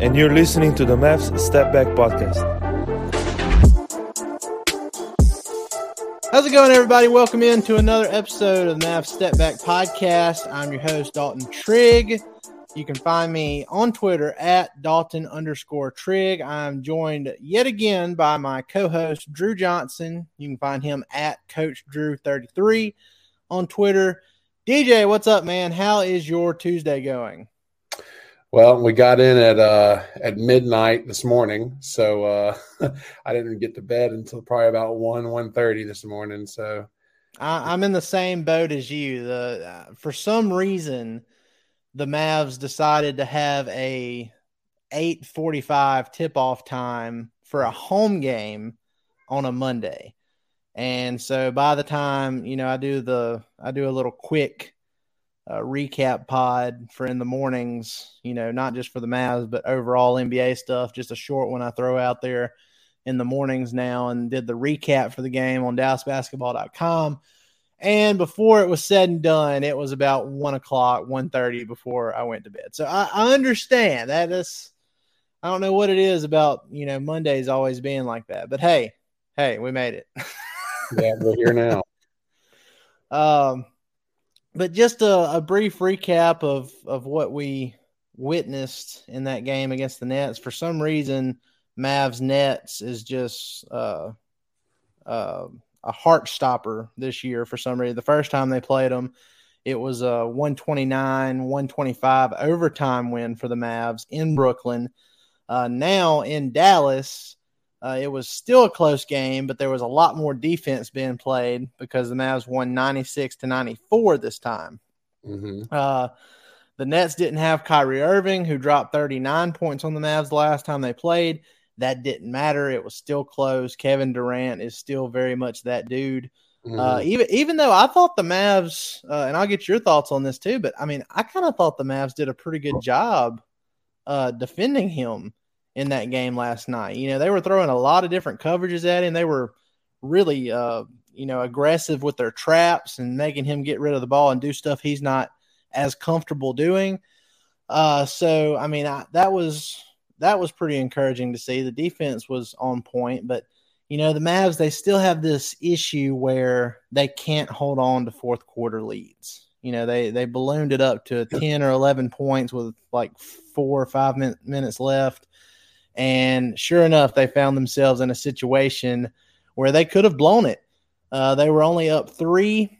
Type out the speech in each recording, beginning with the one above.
And you're listening to the Mavs Step Back Podcast. How's it going, everybody? Welcome in to another episode of the Mavs Step Back Podcast. I'm your host, Dalton Trigg. You can find me on Twitter at Dalton underscore Trigg. I'm joined yet again by my co host, Drew Johnson. You can find him at Coach Drew33 on Twitter. DJ, what's up, man? How is your Tuesday going? Well, we got in at uh, at midnight this morning, so uh, I didn't get to bed until probably about one one thirty this morning. So I, am in the same boat as you. The uh, for some reason the Mavs decided to have a 8:45 tip-off time for a home game on a Monday. And so by the time, you know, I do the I do a little quick uh, recap pod for in the mornings, you know, not just for the Mavs but overall NBA stuff, just a short one I throw out there in the mornings now and did the recap for the game on dallasbasketball.com and before it was said and done, it was about one o'clock, 1.30 before I went to bed. So I, I understand that is I don't know what it is about, you know, Mondays always being like that. But hey, hey, we made it. yeah, we're here now. Um but just a, a brief recap of of what we witnessed in that game against the Nets. For some reason, Mavs Nets is just uh uh a heart stopper this year for some reason. The first time they played them, it was a 129, 125 overtime win for the Mavs in Brooklyn. Uh, now in Dallas, uh, it was still a close game, but there was a lot more defense being played because the Mavs won 96 to 94 this time. Mm-hmm. Uh, the Nets didn't have Kyrie Irving, who dropped 39 points on the Mavs the last time they played. That didn't matter. It was still close. Kevin Durant is still very much that dude. Mm-hmm. Uh, even even though I thought the Mavs, uh, and I'll get your thoughts on this too, but I mean, I kind of thought the Mavs did a pretty good job uh, defending him in that game last night. You know, they were throwing a lot of different coverages at him. They were really, uh, you know, aggressive with their traps and making him get rid of the ball and do stuff he's not as comfortable doing. Uh, so I mean, I, that was that was pretty encouraging to see. The defense was on point, but you know, the Mavs, they still have this issue where they can't hold on to fourth quarter leads. You know, they they ballooned it up to 10 or 11 points with like 4 or 5 min- minutes left. And sure enough, they found themselves in a situation where they could have blown it. Uh, they were only up 3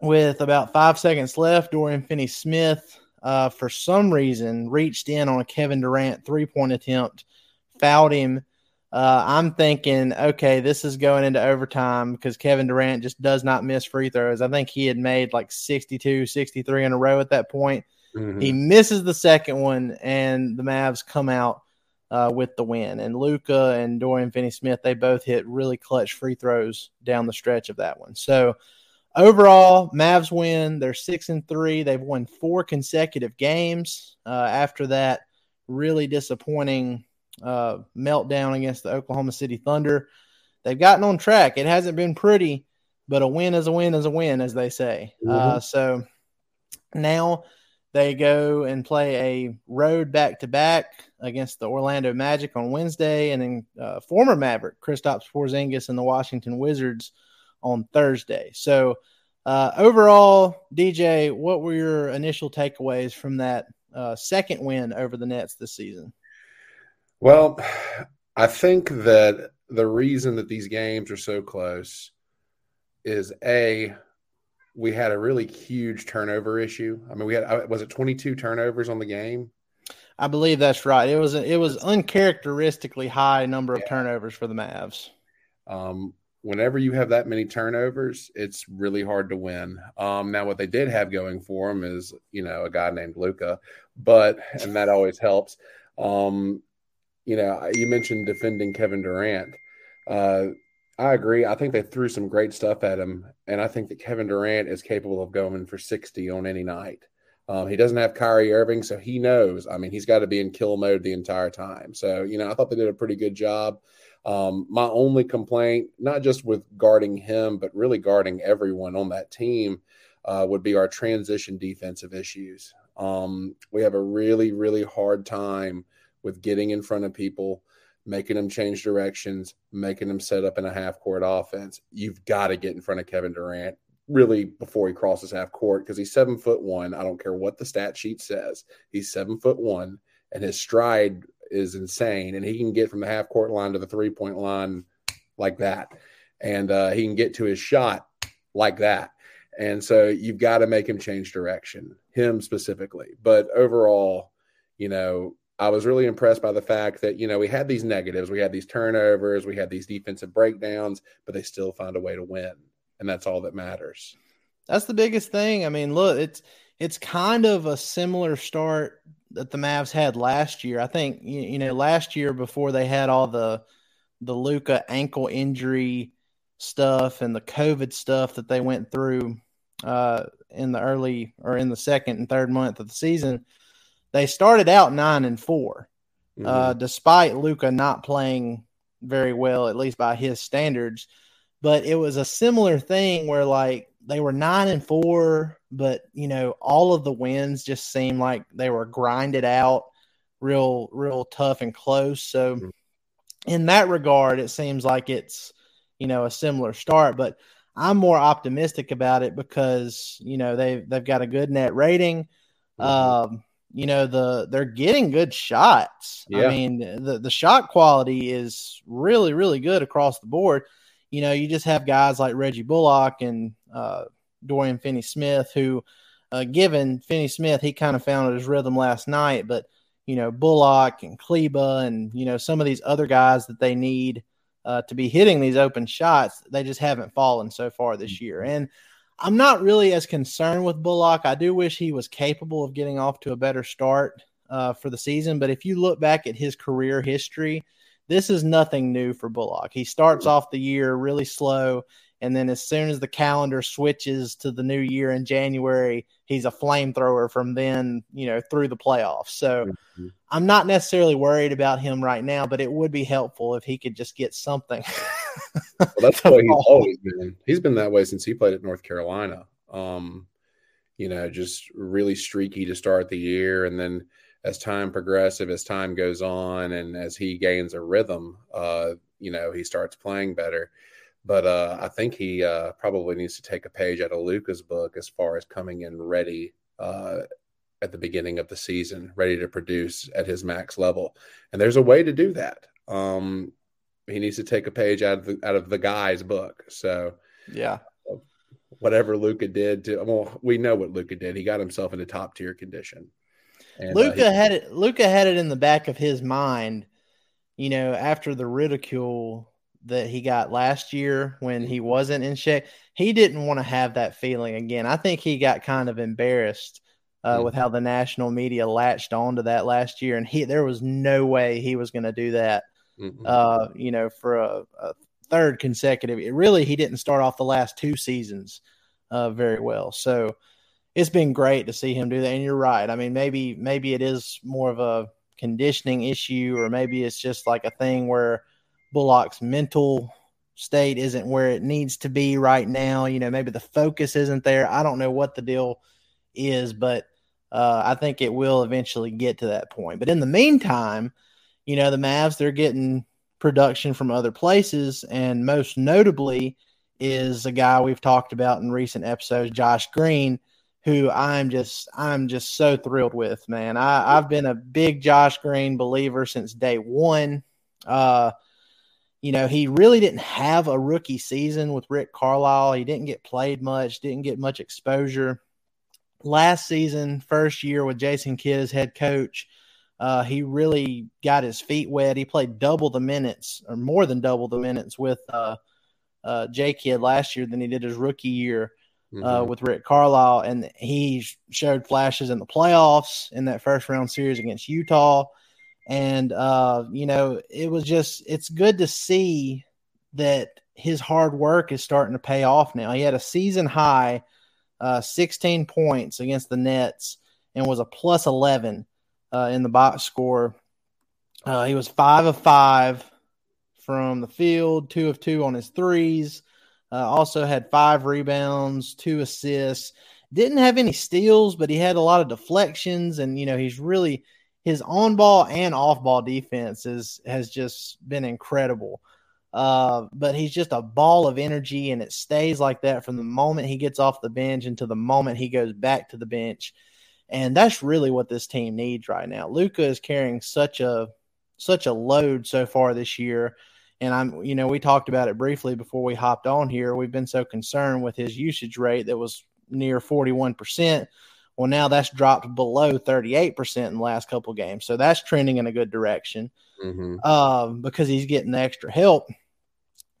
with about 5 seconds left. Dorian Finney Smith uh, for some reason reached in on a Kevin Durant three point attempt, fouled him. Uh, I'm thinking, okay, this is going into overtime because Kevin Durant just does not miss free throws. I think he had made like 62, 63 in a row at that point. Mm-hmm. He misses the second one, and the Mavs come out uh, with the win. And Luka and Dorian Finney Smith, they both hit really clutch free throws down the stretch of that one. So, Overall, Mavs win. They're six and three. They've won four consecutive games. Uh, after that, really disappointing uh, meltdown against the Oklahoma City Thunder. They've gotten on track. It hasn't been pretty but a win is a win is a win, as they say. Mm-hmm. Uh, so now they go and play a road back to back against the Orlando Magic on Wednesday, and then uh, former Maverick Kristaps Porzingis and the Washington Wizards on Thursday. So uh, overall, DJ, what were your initial takeaways from that uh, second win over the Nets this season? Well, I think that the reason that these games are so close is a we had a really huge turnover issue. I mean, we had was it 22 turnovers on the game? I believe that's right. It was it was uncharacteristically high number of yeah. turnovers for the Mavs. Um, whenever you have that many turnovers, it's really hard to win. Um, now, what they did have going for them is you know a guy named Luka, but and that always helps. Um, you know, you mentioned defending Kevin Durant. Uh, I agree. I think they threw some great stuff at him, and I think that Kevin Durant is capable of going for 60 on any night. Um, he doesn't have Kyrie Irving, so he knows. I mean, he's got to be in kill mode the entire time. So, you know, I thought they did a pretty good job. Um, my only complaint, not just with guarding him, but really guarding everyone on that team, uh, would be our transition defensive issues. Um, we have a really, really hard time with getting in front of people making them change directions, making them set up in a half court offense. You've got to get in front of Kevin Durant really before he crosses half court because he's seven foot one. I don't care what the stat sheet says. He's seven foot one, and his stride is insane. And he can get from the half court line to the three point line like that, and uh, he can get to his shot like that. And so you've got to make him change direction, him specifically. But overall, you know, I was really impressed by the fact that, you know, we had these negatives, we had these turnovers, we had these defensive breakdowns, but they still found a way to win. And that's all that matters. That's the biggest thing. I mean, look, it's it's kind of a similar start that the Mavs had last year. I think you, you know, last year before they had all the the Luka ankle injury stuff and the COVID stuff that they went through uh, in the early or in the second and third month of the season, they started out nine and 4 uh, mm-hmm. uh, despite Luka not playing very well, at least by his standards. But it was a similar thing where like they were nine and four, but you know all of the wins just seemed like they were grinded out, real, real tough and close. So mm-hmm. in that regard, it seems like it's you know a similar start, but. I'm more optimistic about it because you know they've they've got a good net rating. Mm-hmm. Um, you know the they're getting good shots. Yeah. I mean the the shot quality is really really good across the board. You know, you just have guys like Reggie Bullock and uh, Dorian Finney-Smith who, uh, given Finney-Smith, he kind of found his rhythm last night, but you know Bullock and Kleber and you know some of these other guys that they need uh, to be hitting these open shots, they just haven't fallen so far this year. And I'm not really as concerned with Bullock. I do wish he was capable of getting off to a better start uh, for the season. But if you look back at his career history, this is nothing new for Bullock. He starts off the year really slow. And then as soon as the calendar switches to the new year in January, he's a flamethrower from then, you know, through the playoffs. So mm-hmm. I'm not necessarily worried about him right now, but it would be helpful if he could just get something. well, that's the way he's always been. He's been that way since he played at North Carolina. Um, you know, just really streaky to start the year, and then as time progresses, as time goes on, and as he gains a rhythm, uh, you know, he starts playing better. But uh, I think he uh, probably needs to take a page out of Luka's book as far as coming in ready uh, at the beginning of the season, ready to produce at his max level. And there's a way to do that. Um, he needs to take a page out of the, out of the guy's book. So yeah, whatever Luka did to well, we know what Luka did. He got himself into top tier condition. Luka uh, had it. Luka had it in the back of his mind, you know, after the ridicule that he got last year when he wasn't in shape. He didn't want to have that feeling again. I think he got kind of embarrassed uh, with how the national media latched onto that last year, and he there was no way he was going to do that mm-hmm. uh, you know, for a, a, third consecutive. It really, he didn't start off the last two seasons uh, very well. So it's been great to see him do that. And you're right. I mean, maybe maybe it is more of a conditioning issue, or maybe it's just like a thing where Bullock's mental State isn't where it needs to be right now. You know, maybe the focus isn't there. I don't know what the deal is, but uh, I think it will eventually get to that point. But in the meantime, you know, the Mavs, they're getting production from other places. And most notably is a guy we've talked about in recent episodes, Josh Green, who I'm just I'm just so thrilled with, man. I, I've been a big Josh Green believer since day one. Uh, you know, he really didn't have a rookie season with Rick Carlisle. He didn't get played much, didn't get much exposure. Last season, first year with Jason Kidd as head coach, uh, he really got his feet wet. He played double the minutes, or more than double the minutes, with uh, uh, J Kidd last year than he did his rookie year uh, mm-hmm. with Rick Carlisle. And he showed flashes in the playoffs in that first round series against Utah and uh, you know, it was just it's good to see that his hard work is starting to pay off now. He had a season high uh, 16 points against the Nets and was a plus 11 uh, in the box score. Uh, he was five of five from the field, two of two on his threes. Uh, also had five rebounds, two assists. Didn't have any steals, but he had a lot of deflections, and you know he's really his on ball and off ball defense is, has just been incredible. Uh, but he's just a ball of energy, and it stays like that from the moment he gets off the bench until the moment he goes back to the bench. And that's really what this team needs right now. Luka is carrying such a such a load so far this year. And I'm, you know, we talked about it briefly before we hopped on here. We've been so concerned with his usage rate that was near 41%. Well, now that's dropped below 38% in the last couple games. So that's trending in a good direction mm-hmm. uh, because he's getting the extra help.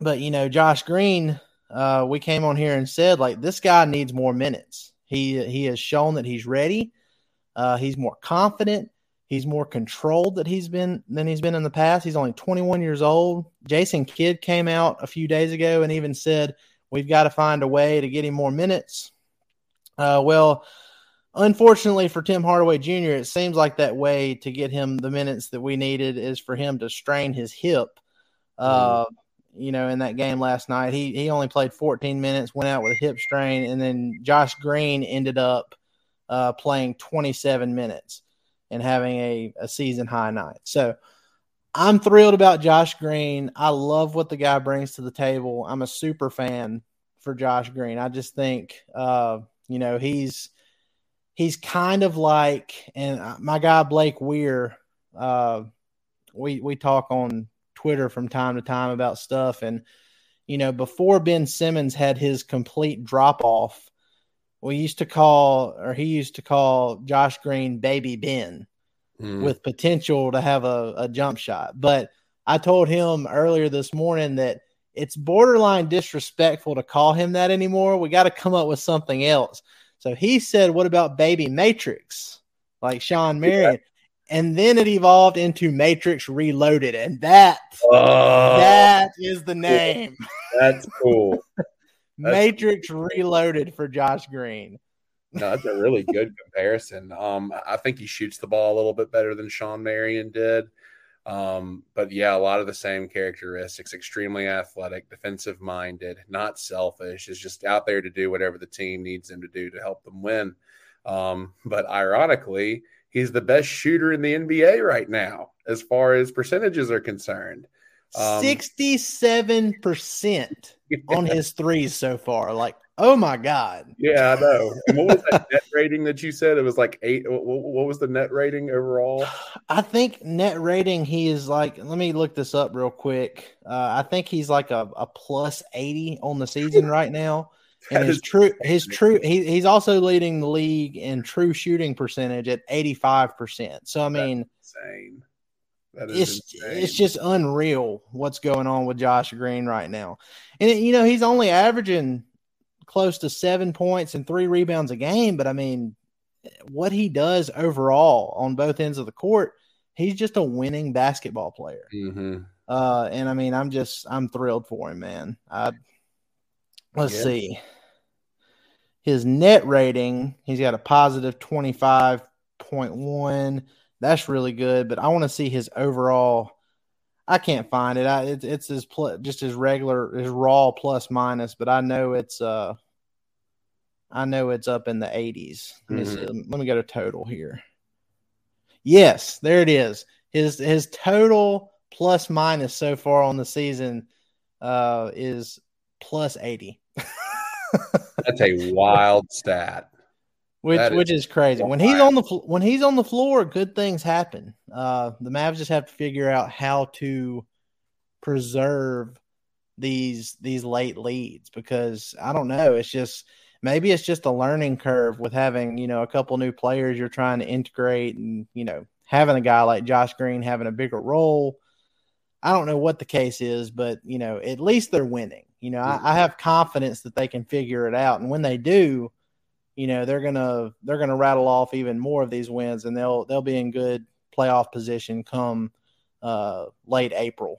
But, you know, Josh Green, uh, we came on here and said, like, this guy needs more minutes. He, he has shown that he's ready. Uh, he's more confident. He's more controlled that he's been than he's been in the past. He's only 21 years old. Jason Kidd came out a few days ago and even said, We've got to find a way to get him more minutes. Uh, well, Unfortunately for Tim Hardaway Jr., it seems like that way to get him the minutes that we needed is for him to strain his hip. Uh, you know, in that game last night, he he only played 14 minutes, went out with a hip strain, and then Josh Green ended up uh, playing 27 minutes and having a, a season high night. So I'm thrilled about Josh Green. I love what the guy brings to the table. I'm a super fan for Josh Green. I just think, uh, you know, he's he's kind of like, and uh, my guy Blake Weir, uh, we we talk on Twitter from time to time about stuff, and you know, before Ben Simmons had his complete drop off, we used to call, or he used to call Josh Green Baby Ben, mm. with potential to have a, a jump shot. But I told him earlier this morning that it's borderline disrespectful to call him that anymore. We got to come up with something else so he said, What about Baby Matrix? Like Shawn Marion. Yeah. And then it evolved into Matrix Reloaded. And that uh, that is the name. That's cool. Matrix that's Reloaded for Josh Green. No, that's a really good comparison. Um, I think he shoots the ball a little bit better than Shawn Marion did. Um, but yeah, a lot of the same characteristics, extremely athletic, defensive minded, not selfish, is just out there to do whatever the team needs him to do to help them win. Um, but ironically, he's the best shooter in the NBA right now, as far as percentages are concerned. Um, 67% on his threes so far. Like, Oh my god! Yeah, I know. And what was that net rating that you said? It was like eight. What was the net rating overall? I think net rating. He is like. Let me look this up real quick. Uh, I think he's like a, a plus eighty on the season right now. And his true, his true, he, he's also leading the league in true shooting percentage at eighty five percent. So I mean, insane. it's insane. it's just unreal what's going on with Josh Green right now, and you know he's only averaging close to seven points and three rebounds a game. But I mean, what he does overall on both ends of the court, he's just a winning basketball player. Mm-hmm. Uh, and I mean, I'm just I'm thrilled for him, man. I, let's yeah. see his net rating. He's got a positive twenty five point one. That's really good. But I want to see his overall. I can't find it. I it, it's his pl- just his regular his raw plus minus, but I know it's uh I know it's up in the 80s. Let me, Mhm. see. Let me go to total here. Yes, there it is. His his total plus minus so far on the season uh is plus 80. That's a wild stat. which That is which is crazy. When he's on the when he's on the floor, good things happen. Uh, the Mavs just have to figure out how to preserve these these late leads because I don't know. It's just maybe it's just a learning curve with having you know a couple new players you're trying to integrate and you know having a guy like Josh Green having a bigger role. I don't know what the case is, but you know at least they're winning. You know I, I have confidence that they can figure it out, and when they do you know they're gonna they're gonna rattle off even more of these wins and they'll they'll be in good playoff position come uh late april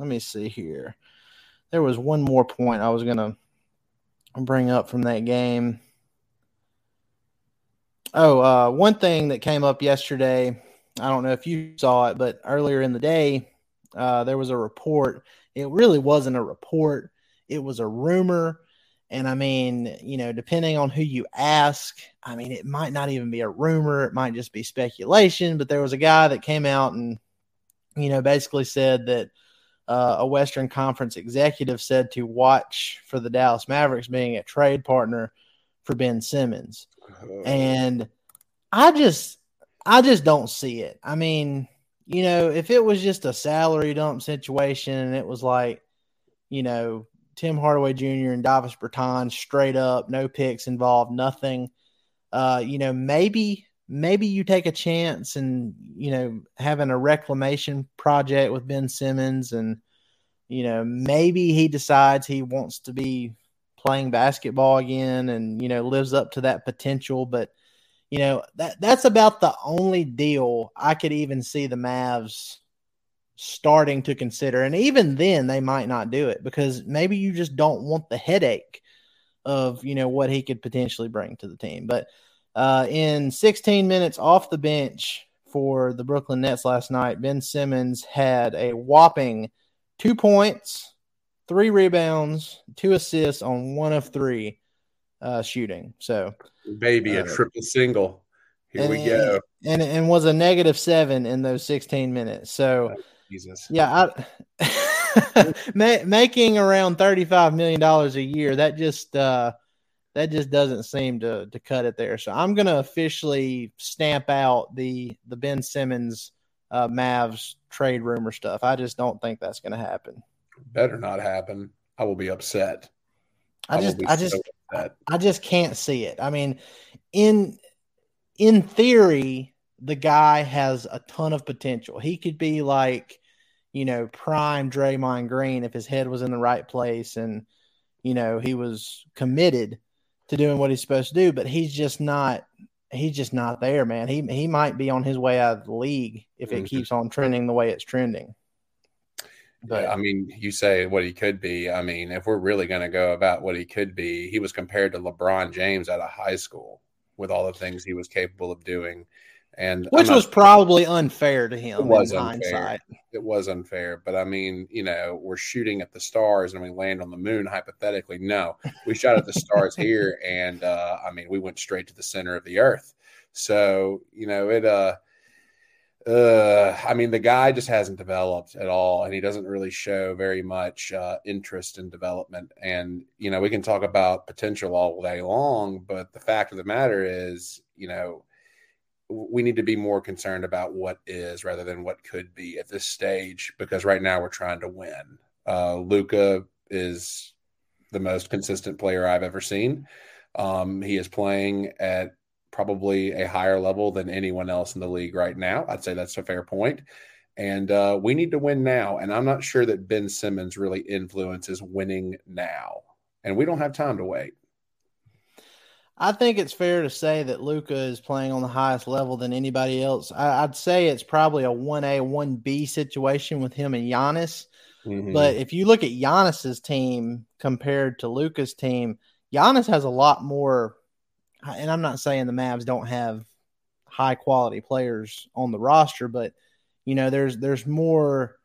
Let me see here. There was one more point i was gonna bring up from that game. Oh uh, one thing that came up yesterday i don't know if you saw it but earlier in the day uh, there was a report. It really wasn't a report. It was a rumor. And i mean you know depending on who you ask i mean it might not even be a rumor. It might just be speculation. But there was a guy that came out and you know basically said that uh, a Western Conference executive said to watch for the Dallas Mavericks being a trade partner for Ben Simmons. And I just I just don't see it. I mean, you know, if it was just a salary dump situation and it was like, you know, Tim Hardaway Jr. and Davis Bertans straight up, no picks involved, nothing. Uh, you know, maybe maybe you take a chance and you know having a reclamation project with Ben Simmons and you know maybe he decides he wants to be playing basketball again and you know lives up to that potential. But you know that that's about the only deal I could even see the Mavs starting to consider. And even then they might not do it because maybe you just don't want the headache of you know what he could potentially bring to the team. But uh, in 16 minutes off the bench for the Brooklyn Nets last night, Ben Simmons had a whopping two points, three rebounds, two assists on one of three uh, shooting. So, Baby, a Uh, triple single. Here and, we go. And and was a negative seven in those 16 minutes. So, Jesus. Yeah, I, ma- making around thirty-five million dollars a year. That just uh, that just doesn't seem to to cut it there. So I'm going to officially stamp out the the Ben Simmons uh, Mavs trade rumor stuff. I just don't think that's going to happen. Better not happen. I will be upset. I, will just I just so. I just can't see it. I mean, in in theory, the guy has a ton of potential. He could be like, you know, prime Draymond Green if his head was in the right place and you know he was committed to doing what he's supposed to do. But he's just not. He's just not there, man. He he might be on his way out of the league if it Mhm. keeps on trending the way it's trending. But I mean, you say what he could be. I mean, if we're really going to go about what he could be, he was compared to LeBron James out of high school with all the things he was capable of doing. And which not- was probably unfair to him It was in unfair. hindsight. it was unfair, but I mean, you know, we're shooting at the stars and we land on the moon hypothetically. No, we shot at the stars here, and uh, I mean, we went straight to the center of the earth. So you know, it. Uh, uh, I mean, the guy just hasn't developed at all, and he doesn't really show very much uh, interest in development. And you know, we can talk about potential all day long, but the fact of the matter is, you know, we need to be more concerned about what is rather than what could be at this stage because right now we're trying to win. Uh, Luka is the most consistent player I've ever seen. Um, he is playing at probably a higher level than anyone else in the league right now. I'd say that's a fair point. And uh, we need to win now. And I'm not sure that Ben Simmons really influences winning now. And we don't have time to wait. I think it's fair to say that Luka is playing on the highest level than anybody else. I, I'd say it's probably a one A one B situation with him and Giannis. Mhm. But if you look at Giannis's team compared to Luka's team, Giannis has a lot more. And I'm not saying the Mavs don't have high quality players on the roster, but you know, there's there's more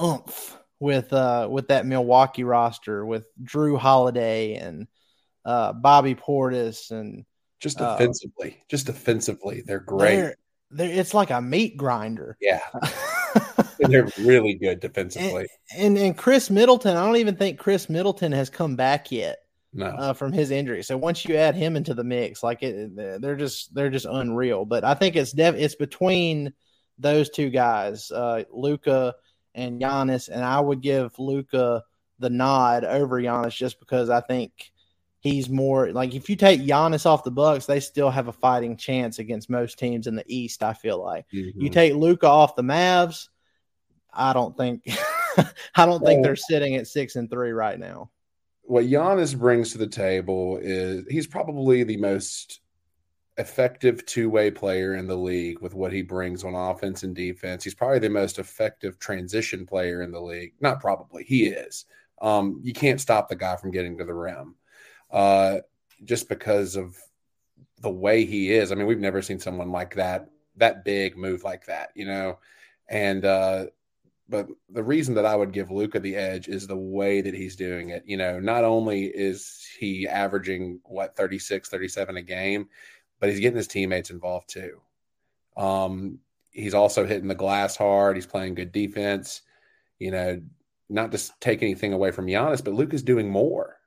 oomph with uh with that Milwaukee roster with Jrue Holiday and uh Bobby Portis and just uh, just offensively, they're great. they're, they're, it's like a meat grinder. yeah, they're really good defensively. and and Khris Middleton, I don't even think Khris Middleton has come back yet No, uh, from his injury. So once you add him into the mix, like it, they're just they're just unreal. But I think it's def- it's between those two guys, uh, Luka and Giannis, and I would give Luka the nod over Giannis just because I think he's more like if you take Giannis off the Bucks, they still have a fighting chance against most teams in the East. I feel like you Mhm. take Luka off the Mavs, I don't think I don't think they're sitting at six and three right now. what Giannis brings to the table is he's probably the most effective two-way player in the league with what he brings on offense and defense. He's probably the most effective transition player in the league. Not probably, he is. Um, you can't stop the guy from getting to the rim uh, just because of the way he is. I mean, we've never seen someone like that, that big move like that, you know. And uh, but the reason that I would give Luka the edge is the way that he's doing it. You know, not only is he averaging what 36, 37 a game, but he's getting his teammates involved too. Um, he's also hitting the glass hard. He's playing good defense. You know, not to take anything away from Giannis, but Luka's doing more.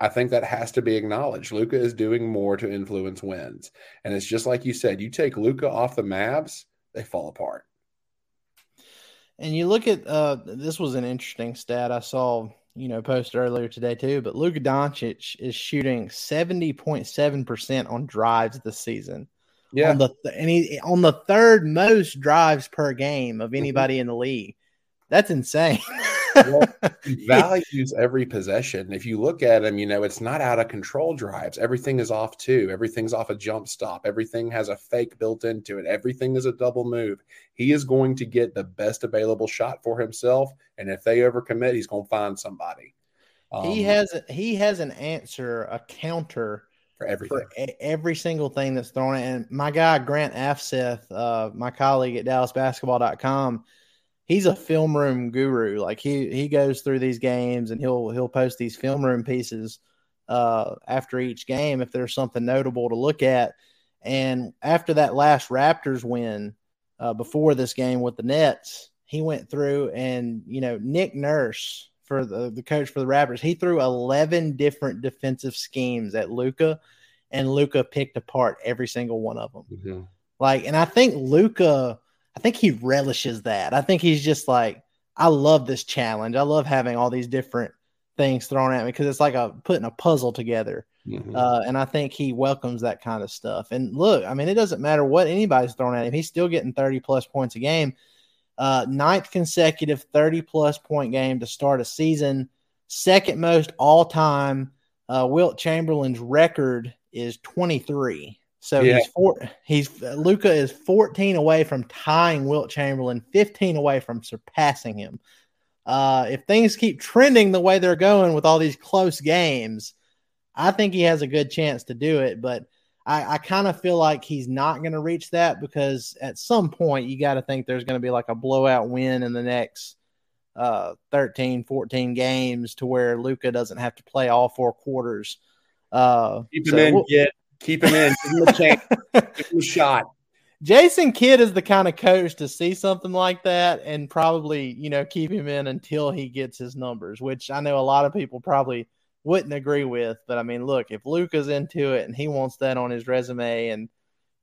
I think that has to be acknowledged. Luka is doing more to influence wins. And it's just like you said, you take Luka off the Mavs, they fall apart. And you look at uh, this was an interesting stat I saw, you know, posted earlier today too. But Luka Doncic is shooting seventy point seven percent on drives this season. Yeah. on the th- and he on the third most drives per game Mm-hmm. of anybody in the league. That's insane. Well, he values every possession. If you look at him, you know, it's not out of control drives. Everything is off two. Everything's off a jump stop. Everything has a fake built into it. Everything is a double move. He is going to get the best available shot for himself. And if they overcommit, he's going to find somebody. he Um, has he has an answer, a counter for everything. for every single thing that's thrown in. And my guy Grant Afseth, uh, my colleague at DallasBasketball.com, he's a film room guru. Like he he goes through these games and he'll he'll post these film room pieces uh, after each game if there's something notable to look at. And after that last Raptors win, uh, before this game with the Nets, he went through and you know Nick Nurse for the, the coach for the Raptors, he threw 11 different defensive schemes at Luka, and Luka picked apart every single one of them. Mm-hmm. Like, and I think Luka, I think he relishes that. I think he's just like, I love this challenge. I love having all these different things thrown at me because it's like a putting a puzzle together. Mm-hmm. Uh, and I think he welcomes that kind of stuff. And look, I mean, it doesn't matter what anybody's throwing at him; he's still getting thirty plus points a game. Uh, ninth consecutive thirty plus point game to start a season, second most all time. Uh, Wilt Chamberlain's record is twenty three. So yeah. he's four. He's Luka is fourteen away from tying Wilt Chamberlain, fifteen away from surpassing him. Uh, if things keep trending the way they're going with all these close games, I think he has a good chance to do it. But I, I kind of feel like he's not going to reach that because at some point you got to think there's going to be like a blowout win in the next uh, 13, 14 games to where Luka doesn't have to play all four quarters. Uh, him so in, we'll, get keep him in, give him a chance, give him a shot. Jason Kidd is the kind of coach to see something like that and probably, you know, keep him in until he gets his numbers, which I know a lot of people probably wouldn't agree with. But I mean, look, if Luka's into it and he wants that on his resume, and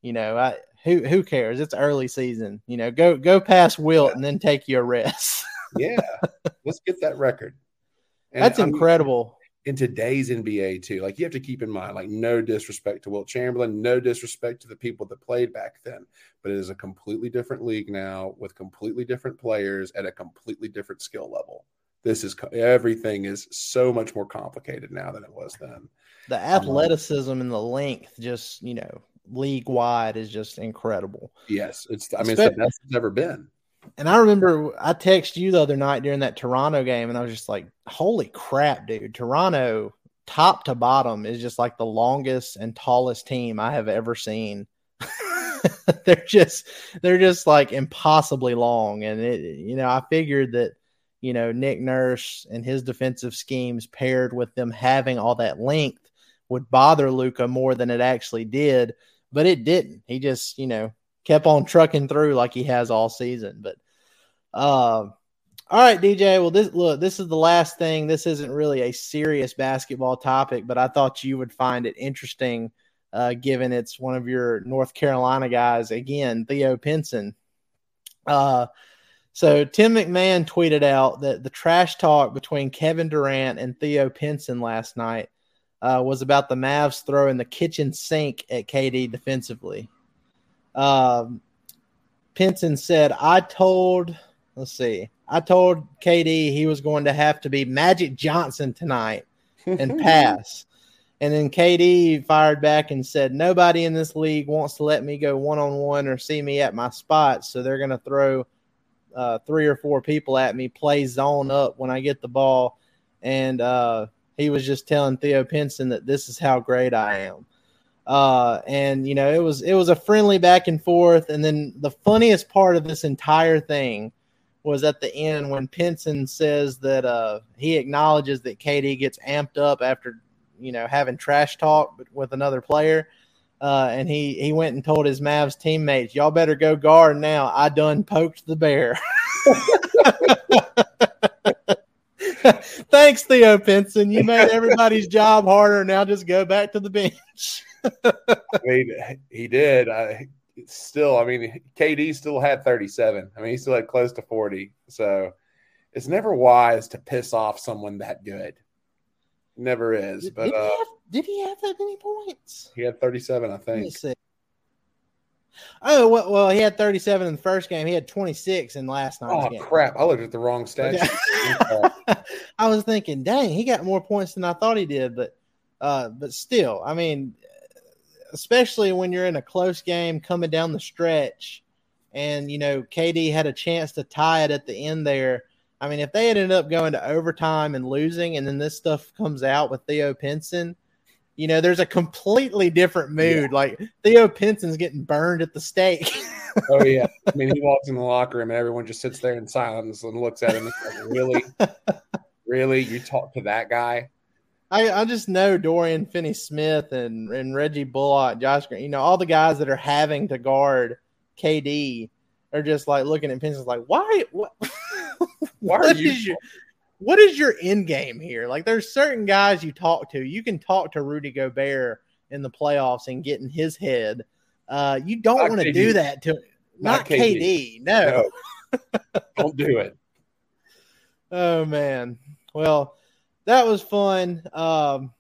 you know, I, who who cares? It's early season. You know, go go past Wilt yeah. and then take your rest. yeah, let's get that record. And That's incredible in today's NBA too. Like you have to keep in mind, like no disrespect to Wilt Chamberlain, no disrespect to the people that played back then, but it is a completely different league now with completely different players at a completely different skill level. This is everything is so much more complicated now than it was then. The athleticism um, and the length, just you know, league wide, is just incredible. Yes, it's. I mean, it's the best it's ever been. And I remember I texted you the other night during that Toronto game, and I was just like, "Holy crap, dude! Toronto, top to bottom, is just like the longest and tallest team I have ever seen. they're just, they're just like impossibly long, and it, you know, I figured that, you know, Nick Nurse and his defensive schemes paired with them having all that length would bother Luka more than it actually did, but it didn't. He just, you know, kept on trucking through like he has all season. But uh, all right, DJ. Well, this look, this is the last thing. This isn't really a serious basketball topic, but I thought you would find it interesting, uh, given it's one of your North Carolina guys again, Theo Pinson. Uh, so Tim McMahon tweeted out that the trash talk between Kevin Durant and Theo Pinson last night uh, was about the Mavs throwing the kitchen sink at KD defensively. Um, Pinson said, I told, let's see, I told KD he was going to have to be Magic Johnson tonight and pass. And then KD fired back and said, Nobody in this league wants to let me go one on one or see me at my spot. So they're going to throw uh, three or four people at me, play zone up when I get the ball. And uh, he was just telling Theo Pinson that this is how great I am. Uh, and you know, it was it was a friendly back and forth. And then the funniest part of this entire thing was at the end when Pinson says that uh, he acknowledges that KD gets amped up after you know having trash talk with another player. Uh, and he he went and told his Mavs teammates, "Y'all better go guard now. I done poked the bear." Thanks, Theo Pinson. You made everybody's job harder. Now just go back to the bench. I mean, he did. I still, I mean, KD still had 37. I mean, he still had close to 40. So it's never wise to piss off someone that good. Never is. Did, but did, uh, he have, did he have that many points? He had 37, I think. Oh well, well, he had 37 in the first game. He had 26 in last night's oh, game. crap! I looked at the wrong stat. I was thinking, dang, he got more points than I thought he did. But, uh, but still, I mean, especially when you're in a close game coming down the stretch, and you know KD had a chance to tie it at the end there. I mean, if they had ended up going to overtime and losing, and then this stuff comes out with Theo Pinson, you know, there's a completely different mood. Yeah. Like Theo Pinson's getting burned at the stake. oh yeah, I mean, he walks in the locker room and everyone just sits there in silence and looks at him. Like, really, really, you talk to that guy? I, I just know Dorian Finney Smith and, and Reggie Bullock, Josh Green, you know, all the guys that are having to guard KD. are just like looking at pencils like, why? What? Why are what you- is your what is your end game here? Like, there's certain guys you talk to. You can talk to Rudy Gobert in the playoffs and get in his head. Uh, you don't want to do that to not, Not KD. No. No. Don't do it. Oh man. Well, that was fun. Um,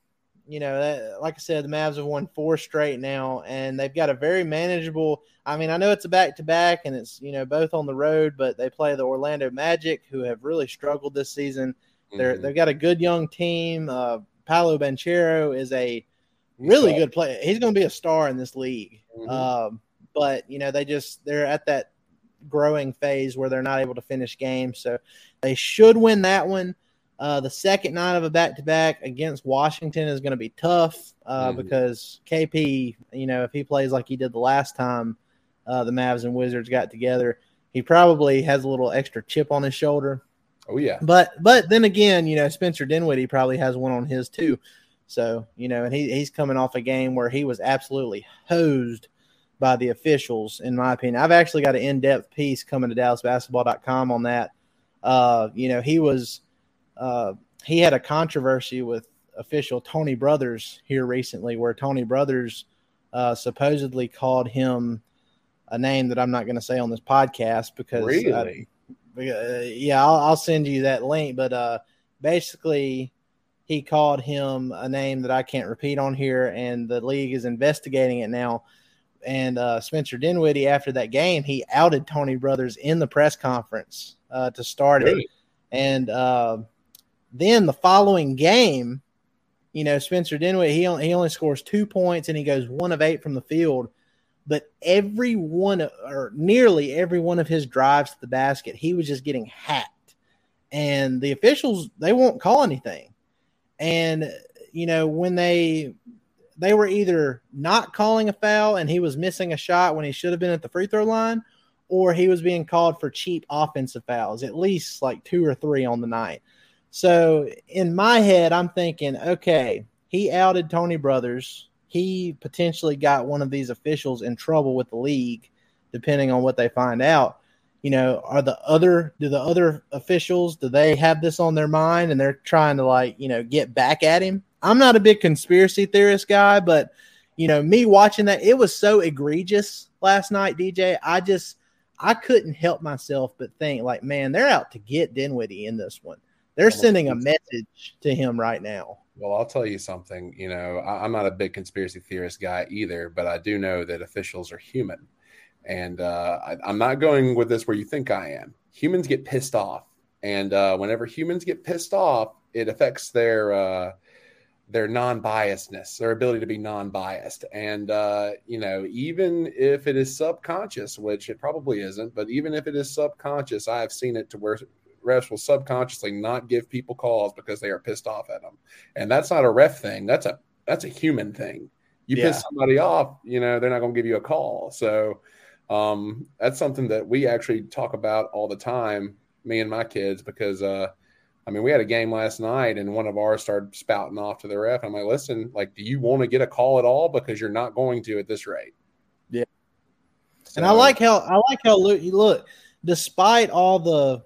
you know, that, like I said, the Mavs have won four straight now, and they've got a very manageable. I mean, I know it's a back to back, and it's you know both on the road, but they play the Orlando Magic, who have really struggled this season. They're Mhm. they've got a good young team. Uh, Paolo Banchero is a really good player. He's going to be a star in this league. Mhm. Um, but you know, they just they're at that growing phase where they're not able to finish games, so they should win that one. Uh, the second night of a back to back against Washington is going to be tough uh, Mhm. because KP, you know, if he plays like he did the last time uh, the Mavs and Wizards got together, he probably has a little extra chip on his shoulder. Oh yeah. But but then again, you know, Spencer Dinwiddie probably has one on his too. So, you know, and he, he's coming off a game where he was absolutely hosed by the officials, in my opinion. I've actually got an in-depth piece coming to DallasBasketball.com on that. Uh, you know, he was uh, he had a controversy with official Tony Brothers here recently, where Tony Brothers uh, supposedly called him a name that I'm not going to say on this podcast because Really? uh, yeah, I'll, I'll send you that link. But uh, basically, he called him a name that I can't repeat on here, and the league is investigating it now. And uh, Spencer Dinwiddie, after that game, he outed Tony Brothers in the press conference uh, to start it. And uh, then the following game, you know, Spencer Dinwiddie, he only, he only scores two points and he goes one of eight from the field. But every one, or nearly every one of his drives to the basket, he was just getting hacked. And the officials, they won't call anything. And, you know, when they, they were either not calling a foul and he was missing a shot when he should have been at the free throw line, or he was being called for cheap offensive fouls, at least like two or three on the night. So in my head, I'm thinking, okay, he outed Tony Brothers. He potentially got one of these officials in trouble with the league, depending on what they find out. You know, are the other do the other officials do they have this on their mind and they're trying to like you know get back at him? I'm not a big conspiracy theorist guy, but you know, me watching that, it was so egregious last night, DJ. I just I couldn't help myself but think like, man, they're out to get Dinwiddie in this one. They're sending a message to him right now. Well, I'll tell you something. You know, I, I'm not a big conspiracy theorist guy either, but I do know that officials are human. And uh, I, I'm not going with this where you think I am. Humans get pissed off. And uh, whenever humans get pissed off, it affects their. Uh, their non-biasedness, their ability to be non-biased, and uh, you know, even if it is subconscious, which it probably isn't, but even if it is subconscious, I have seen it to where refs will subconsciously not give people calls because they are pissed off at them, and that's not a ref thing. That's a that's a human thing. You Yeah. piss somebody off, you know, they're not going to give you a call. So um, that's something that we actually talk about all the time, me and my kids, because uh, I mean, we had a game last night and one of ours started spouting off to the ref. I'm like, listen, like, do you want to get a call at all? Because you're not going to at this rate. Yeah. So, And I like how I like how look, look despite all the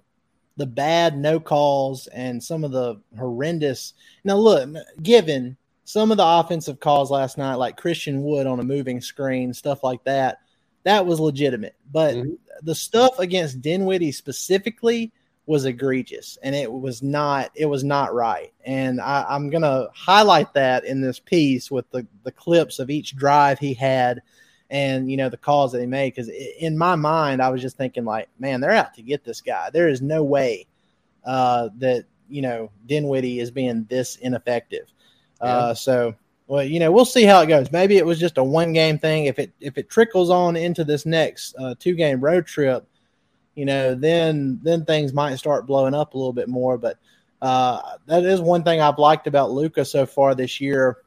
the bad no calls and some of the horrendous. Now look, given some of the offensive calls last night, like Christian Wood on a moving screen, stuff like that, that was legitimate. But Mhm. the stuff against Dinwiddie specifically was egregious, and it was not it was not right. And I, I'm gonna highlight that in this piece with the the clips of each drive he had and you know the calls that he made because in my mind i was just thinking like man they're out to get this guy. There is no way uh, that you know dinwiddie is being this ineffective. Uh, so well you know we'll see how it goes. Maybe it was just a one game thing. If it if it trickles on into this next uh, two game road trip you know then then things might start blowing up a little bit more. But uh, that is one thing i've liked about Luka so far this year.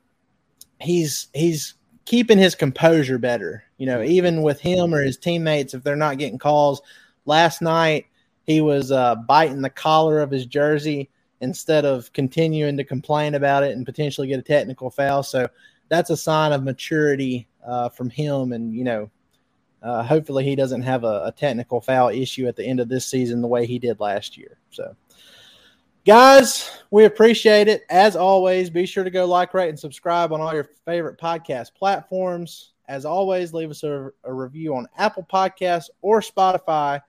He's he's keeping his composure better. You know, even with him or his teammates, if they're not getting calls. Last night, he was uh, biting the collar of his jersey instead of continuing to complain about it and potentially get a technical foul. So that's a sign of maturity uh, from him. And, you know, uh, hopefully he doesn't have a, a, technical foul issue at the end of this season the way he did last year. So, guys, we appreciate it. As always, be sure to go like, rate, and subscribe on all your favorite podcast platforms. As always, leave us a, a review on Apple Podcasts or Spotify.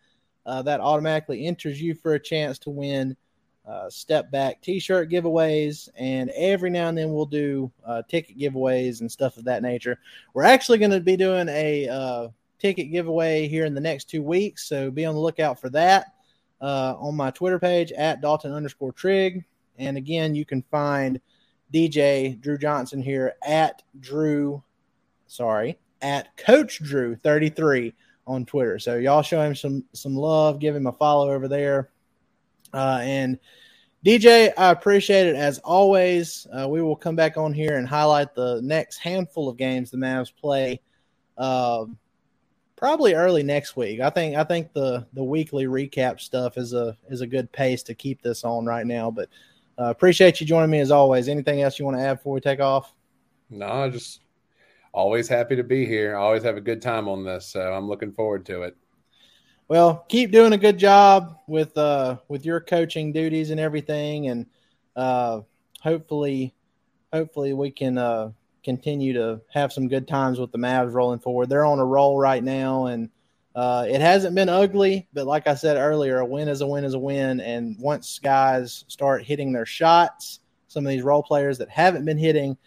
Uh, that automatically enters you for a chance to win uh, step back t-shirt giveaways and every now and then we'll do uh, ticket giveaways and stuff of that nature we're actually going to be doing a uh, ticket giveaway here in the next two weeks so be on the lookout for that uh, on my twitter page at dalton underscore trig and again you can find dj drew johnson here at drew sorry at coach drew 33 on twitter so y'all show him some some love give him a follow over there uh, and DJ, I appreciate it as always. Uh, we will come back on here and highlight the next handful of games the Mavs play. Uh, probably early next week. I think I think the the weekly recap stuff is a is a good pace to keep this on right now. But uh, appreciate you joining me as always. Anything else you want to add before we take off? No, I just always happy to be here. I always have a good time on this, so I'm looking forward to it. Well, keep doing a good job with uh with your coaching duties and everything, and uh, hopefully, hopefully we can uh, continue to have some good times with the Mavs rolling forward. They're on a roll right now, and uh, it hasn't been ugly, but like I said earlier, a win is a win is a win. And once guys start hitting their shots, some of these role players that haven't been hitting,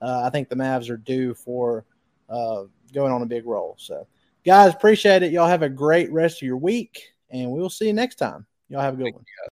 uh, I think the Mavs are due for uh, going on a big roll. So. Guys, appreciate it. Y'all have a great rest of your week, and we'll see you next time. Y'all have a good one.